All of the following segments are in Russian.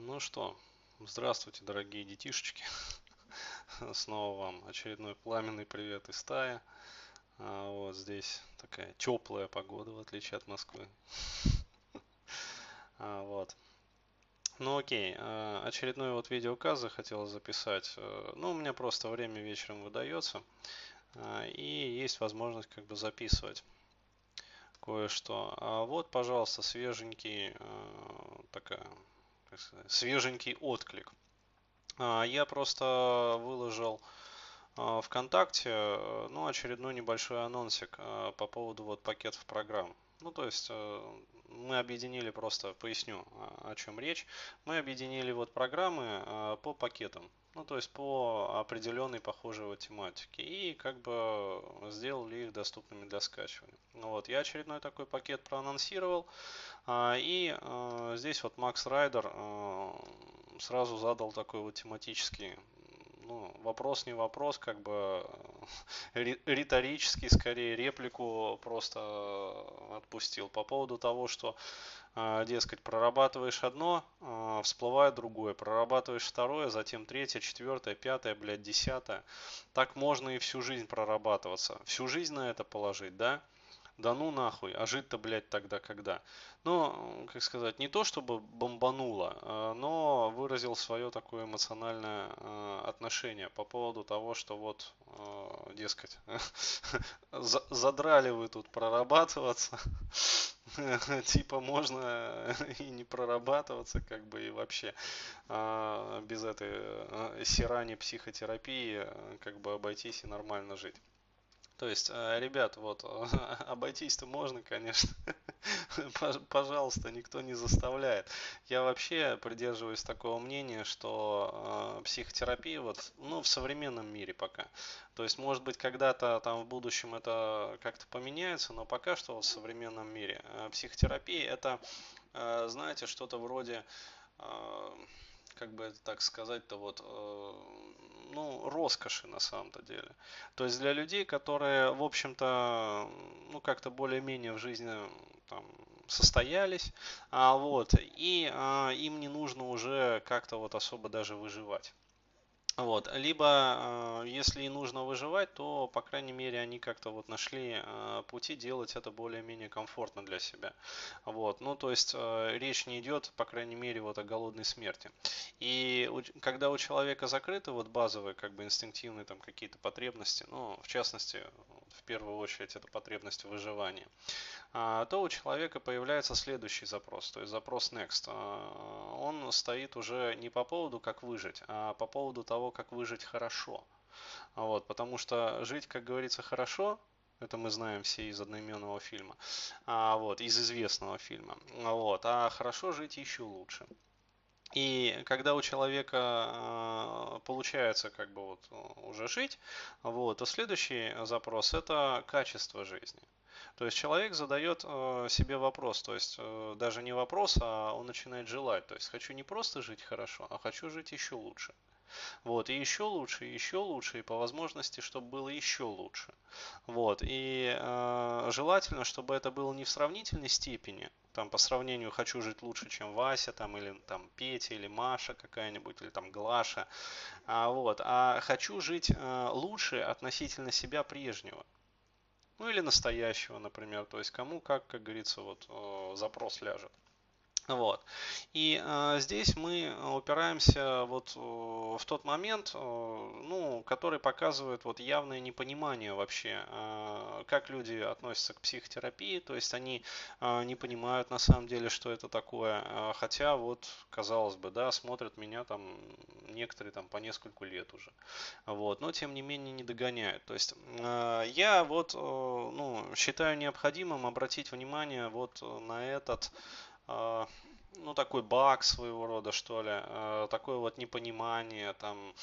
Ну что, здравствуйте, дорогие детишечки. Снова вам очередной пламенный привет из стаи. А вот здесь такая теплая погода, в отличие от Москвы. А вот. Ну окей, а, очередной вот видеоказ захотел записать. Э, ну, у меня просто время вечером выдается. А, и есть возможность как бы записывать кое-что. А вот, пожалуйста, свеженький э, свеженький отклик. А, я просто выложил а, ВКонтакте э, ну, очередной небольшой анонсик а, по поводу вот пакетов программ. Ну, то есть э, мы объединили просто, поясню, о чем речь. Мы объединили вот программы по пакетам, ну, то есть по определенной похожей вот тематике. И как бы сделали их доступными для скачивания. Ну, вот, я очередной такой пакет проанонсировал. И здесь вот Макс Райдер сразу задал такой вот тематический ну, вопрос не вопрос, как бы э, риторический, скорее реплику просто отпустил по поводу того, что, э, дескать, прорабатываешь одно, э, всплывает другое, прорабатываешь второе, затем третье, четвертое, пятое, блядь, десятое. Так можно и всю жизнь прорабатываться. Всю жизнь на это положить, да? Да ну нахуй, а жить-то, блядь, тогда когда? Ну, как сказать, не то чтобы бомбануло, а, но выразил свое такое эмоциональное а, отношение по поводу того, что вот, а, дескать, задрали вы тут прорабатываться, типа можно и не прорабатываться, как бы и вообще без этой сирани психотерапии как бы обойтись и нормально жить. То есть, э, ребят, вот, обойтись-то можно, конечно. Пожалуйста, никто не заставляет. Я вообще придерживаюсь такого мнения, что э, психотерапия вот, ну, в современном мире пока. То есть, может быть, когда-то там в будущем это как-то поменяется, но пока что в современном мире э, психотерапия это, знаете, что-то вроде как бы это так сказать-то вот ну, роскоши на самом-то деле. То есть для людей, которые, в общем-то, ну, как-то более-менее в жизни там, состоялись, а, вот, и а, им не нужно уже как-то вот особо даже выживать. Вот. Либо, э, если и нужно выживать, то, по крайней мере, они как-то вот нашли э, пути делать это более-менее комфортно для себя. Вот. Ну, то есть, э, речь не идет, по крайней мере, вот о голодной смерти. И когда у человека закрыты вот базовые, как бы инстинктивные там какие-то потребности, ну, в частности, в первую очередь, это потребность выживания, а, то у человека появляется следующий запрос, то есть запрос next. А, он стоит уже не по поводу, как выжить, а по поводу того, как выжить хорошо. Вот, потому что жить, как говорится, хорошо, это мы знаем все из одноименного фильма, а, вот, из известного фильма. Вот, а хорошо жить еще лучше. И когда у человека э, получается как бы вот уже жить, вот, то следующий запрос это качество жизни. То есть человек задает э, себе вопрос, то есть э, даже не вопрос, а он начинает желать. То есть хочу не просто жить хорошо, а хочу жить еще лучше. Вот, и еще лучше, и еще лучше, и по возможности, чтобы было еще лучше. Вот, и э, желательно, чтобы это было не в сравнительной степени, там по сравнению хочу жить лучше, чем Вася, там, или там Петя, или Маша какая-нибудь, или там Глаша, а, вот, а хочу жить э, лучше относительно себя прежнего. Ну или настоящего, например, то есть кому как, как говорится, вот э, запрос ляжет. Вот. И э, здесь мы упираемся вот э, в тот момент, э, ну, который показывает вот явное непонимание вообще, э, как люди относятся к психотерапии, то есть они э, не понимают на самом деле, что это такое, э, хотя вот, казалось бы, да, смотрят меня там некоторые там по нескольку лет уже, вот, но тем не менее не догоняют. То есть э, я вот, э, ну, считаю необходимым обратить внимание вот на этот а, ну, такой баг своего рода, что ли, а, такое вот непонимание, там,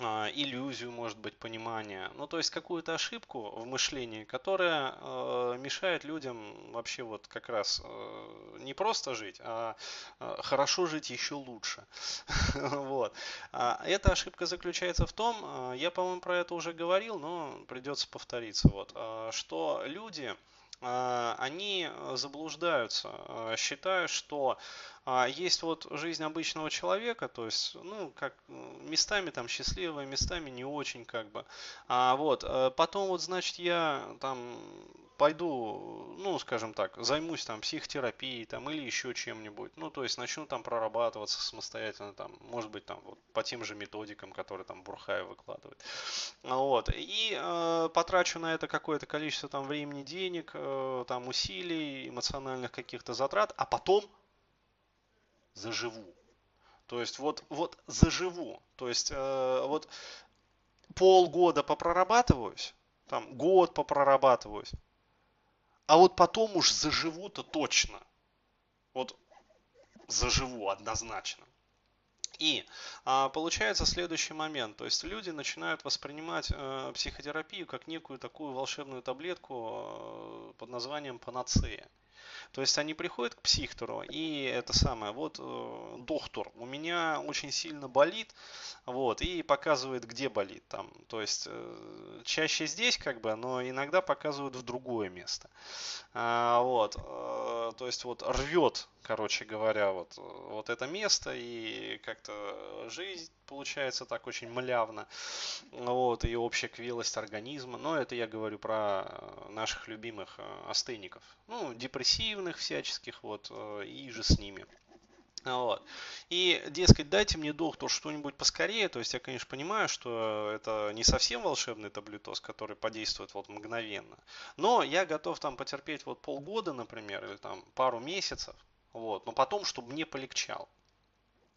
а, иллюзию, может быть, понимания. Ну, то есть какую-то ошибку в мышлении, которая мешает людям вообще вот как раз не просто жить, а хорошо жить еще лучше. вот. Эта ошибка заключается в том, я, по-моему, про это уже говорил, но придется повториться, вот, что люди а, они заблуждаются, а, считая, что а, есть вот жизнь обычного человека, то есть, ну, как местами там счастливые, местами не очень, как бы. А вот, потом вот, значит, я там пойду, ну, скажем так, займусь там психотерапией там или еще чем-нибудь. Ну, то есть начну там прорабатываться самостоятельно, там, может быть, там вот по тем же методикам, которые там Бурхаев выкладывает. Вот. И э, потрачу на это какое-то количество там времени, денег, э, там усилий, эмоциональных каких-то затрат, а потом заживу. То есть вот, вот заживу. То есть э, вот полгода попрорабатываюсь, там год попрорабатываюсь, а вот потом уж заживу-то точно. Вот заживу однозначно. И а, получается следующий момент, то есть люди начинают воспринимать э, психотерапию как некую такую волшебную таблетку э, под названием панацея. То есть они приходят к психтору и это самое, вот э, доктор, у меня очень сильно болит, вот, и показывает, где болит там. То есть э, чаще здесь как бы, но иногда показывают в другое место. А, вот, э, то есть вот рвет, короче говоря, вот, вот это место и как-то жизнь получается так очень малявно, вот, и общая квилость организма, но это я говорю про наших любимых астейников, ну, депрессивных всяческих, вот, и же с ними. Вот. И, дескать, дайте мне, доктор, что-нибудь поскорее. То есть я, конечно, понимаю, что это не совсем волшебный таблетоз, который подействует вот мгновенно. Но я готов там потерпеть вот полгода, например, или там пару месяцев. Вот. Но потом, чтобы мне полегчал.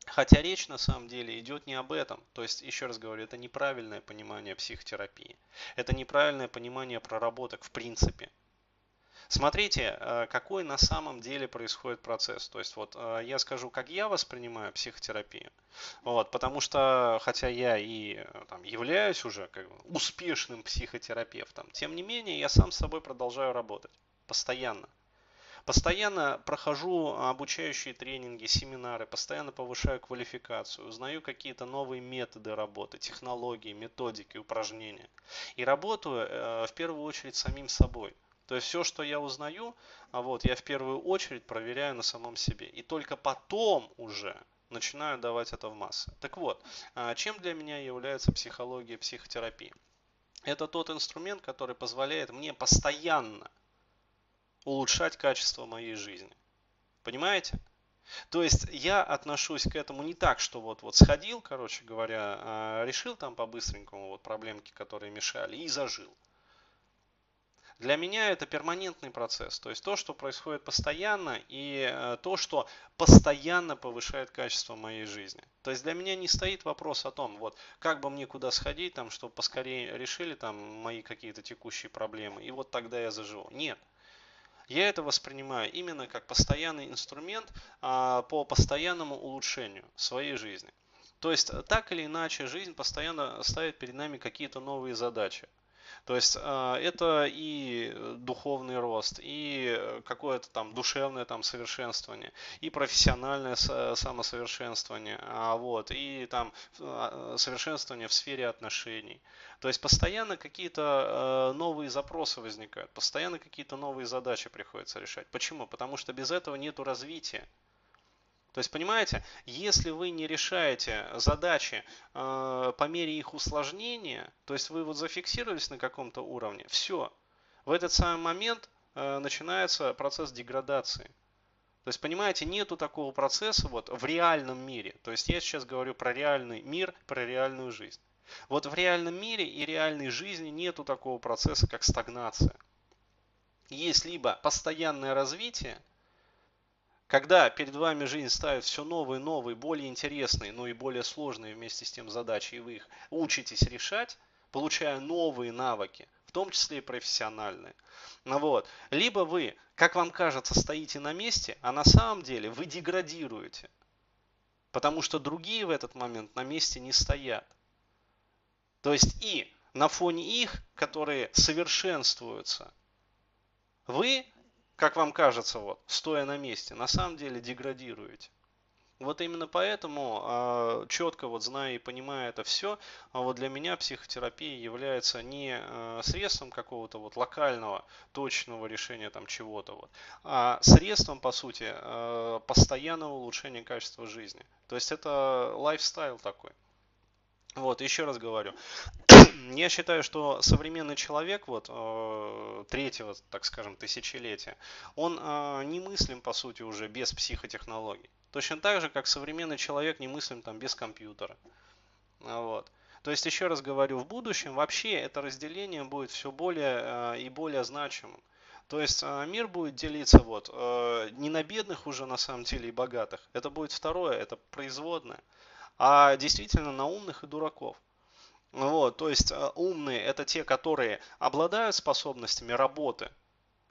Хотя речь на самом деле идет не об этом. То есть, еще раз говорю, это неправильное понимание психотерапии. Это неправильное понимание проработок в принципе. Смотрите, э, какой на самом деле происходит процесс. То есть вот э, я скажу, как я воспринимаю психотерапию. Вот, потому что, хотя я и э, там, являюсь уже как бы, успешным психотерапевтом, тем не менее я сам с собой продолжаю работать постоянно. Постоянно прохожу обучающие тренинги, семинары, постоянно повышаю квалификацию, узнаю какие-то новые методы работы, технологии, методики, упражнения. И работаю в первую очередь самим собой. То есть все, что я узнаю, а вот я в первую очередь проверяю на самом себе. И только потом уже начинаю давать это в массы. Так вот, а, чем для меня является психология, психотерапия? Это тот инструмент, который позволяет мне постоянно улучшать качество моей жизни. Понимаете? То есть я отношусь к этому не так, что вот, вот сходил, короче говоря, а, решил там по-быстренькому вот проблемки, которые мешали, и зажил. Для меня это перманентный процесс, то есть то, что происходит постоянно и э, то, что постоянно повышает качество моей жизни. То есть для меня не стоит вопрос о том, вот как бы мне куда сходить, там, чтобы поскорее решили там мои какие-то текущие проблемы, и вот тогда я заживу. Нет. Я это воспринимаю именно как постоянный инструмент а, по постоянному улучшению своей жизни. То есть так или иначе жизнь постоянно ставит перед нами какие-то новые задачи. То есть а, это и духовный рост, и какое-то там душевное там совершенствование, и профессиональное самосовершенствование, а вот, и там а, совершенствование в сфере отношений. То есть постоянно какие-то а, новые запросы возникают, постоянно какие-то новые задачи приходится решать. Почему? Потому что без этого нет развития. То есть, понимаете, если вы не решаете задачи э, по мере их усложнения, то есть вы вот зафиксировались на каком-то уровне, все. В этот самый момент э, начинается процесс деградации. То есть, понимаете, нету такого процесса вот в реальном мире. То есть я сейчас говорю про реальный мир, про реальную жизнь. Вот в реальном мире и реальной жизни нету такого процесса, как стагнация. Есть либо постоянное развитие, когда перед вами жизнь ставит все новые, новые, более интересные, но и более сложные вместе с тем задачи, и вы их учитесь решать, получая новые навыки, в том числе и профессиональные. Ну вот. Либо вы, как вам кажется, стоите на месте, а на самом деле вы деградируете. Потому что другие в этот момент на месте не стоят. То есть и на фоне их, которые совершенствуются, вы как вам кажется, вот, стоя на месте, на самом деле деградируете. Вот именно поэтому, а, четко вот зная и понимая это все, а вот для меня психотерапия является не а, средством какого-то вот локального, точного решения там чего-то вот, а средством, по сути, постоянного улучшения качества жизни. То есть это лайфстайл такой. Вот, еще раз говорю, я считаю, что современный человек вот э, третьего, так скажем, тысячелетия, он э, не мыслим по сути уже без психотехнологий. Точно так же, как современный человек не мыслим там без компьютера. Вот. То есть, еще раз говорю, в будущем вообще это разделение будет все более э, и более значимым. То есть мир будет делиться вот не на бедных уже на самом деле и богатых. Это будет второе, это производное а действительно на умных и дураков. Вот, то есть э, умные это те, которые обладают способностями работы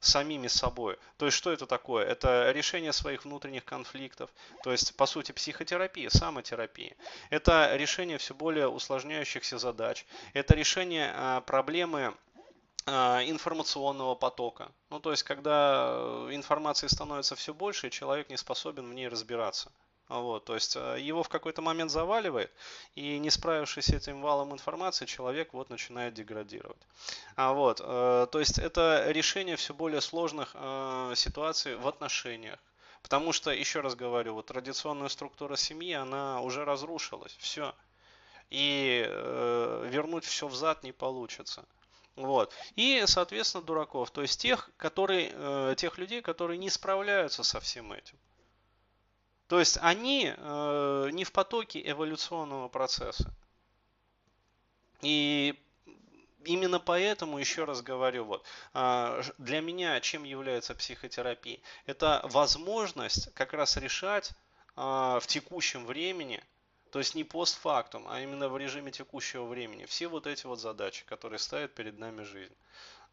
самими собой. То есть что это такое? Это решение своих внутренних конфликтов. То есть по сути психотерапия, самотерапия. Это решение все более усложняющихся задач. Это решение э, проблемы э, информационного потока. Ну, то есть, когда информации становится все больше, человек не способен в ней разбираться. Вот, то есть э, его в какой-то момент заваливает, и не справившись с этим валом информации, человек вот начинает деградировать. А вот, э, то есть это решение все более сложных э, ситуаций в отношениях. Потому что, еще раз говорю, вот традиционная структура семьи, она уже разрушилась, все. И э, вернуть все взад не получится. Вот. И, соответственно, дураков, то есть тех, которые, э, тех людей, которые не справляются со всем этим. То есть они э, не в потоке эволюционного процесса. И именно поэтому, еще раз говорю, вот, э, для меня чем является психотерапия? Это возможность как раз решать э, в текущем времени, то есть не постфактум, а именно в режиме текущего времени, все вот эти вот задачи, которые ставит перед нами жизнь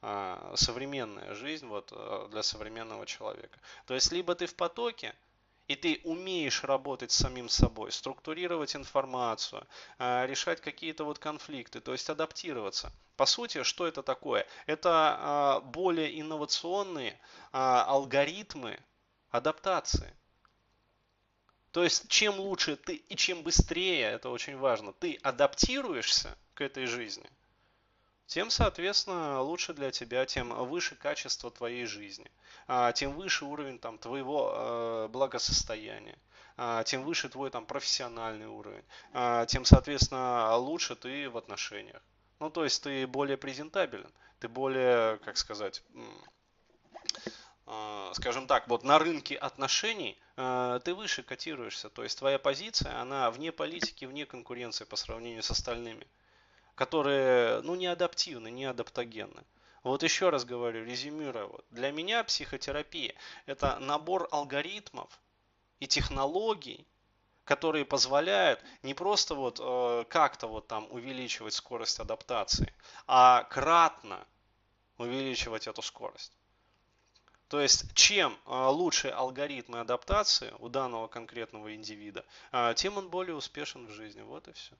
э, современная жизнь вот, для современного человека. То есть либо ты в потоке, и ты умеешь работать с самим собой, структурировать информацию, а, решать какие-то вот конфликты, то есть адаптироваться. По сути, что это такое? Это а, более инновационные а, алгоритмы адаптации. То есть, чем лучше ты и чем быстрее, это очень важно, ты адаптируешься к этой жизни, тем, соответственно, лучше для тебя, тем выше качество твоей жизни, а, тем выше уровень там, твоего э, благосостояния, а, тем выше твой там, профессиональный уровень, а, тем, соответственно, лучше ты в отношениях. Ну, то есть ты более презентабелен, ты более, как сказать, скажем так, вот на рынке отношений ты выше котируешься, то есть твоя позиция, она вне политики, вне конкуренции по сравнению с остальными которые ну, не адаптивны, не адаптогенны. Вот еще раз говорю, резюмируя, вот, для меня психотерапия это набор алгоритмов и технологий, которые позволяют не просто вот э, как-то вот там увеличивать скорость адаптации, а кратно увеличивать эту скорость. То есть, чем э, лучше алгоритмы адаптации у данного конкретного индивида, э, тем он более успешен в жизни. Вот и все.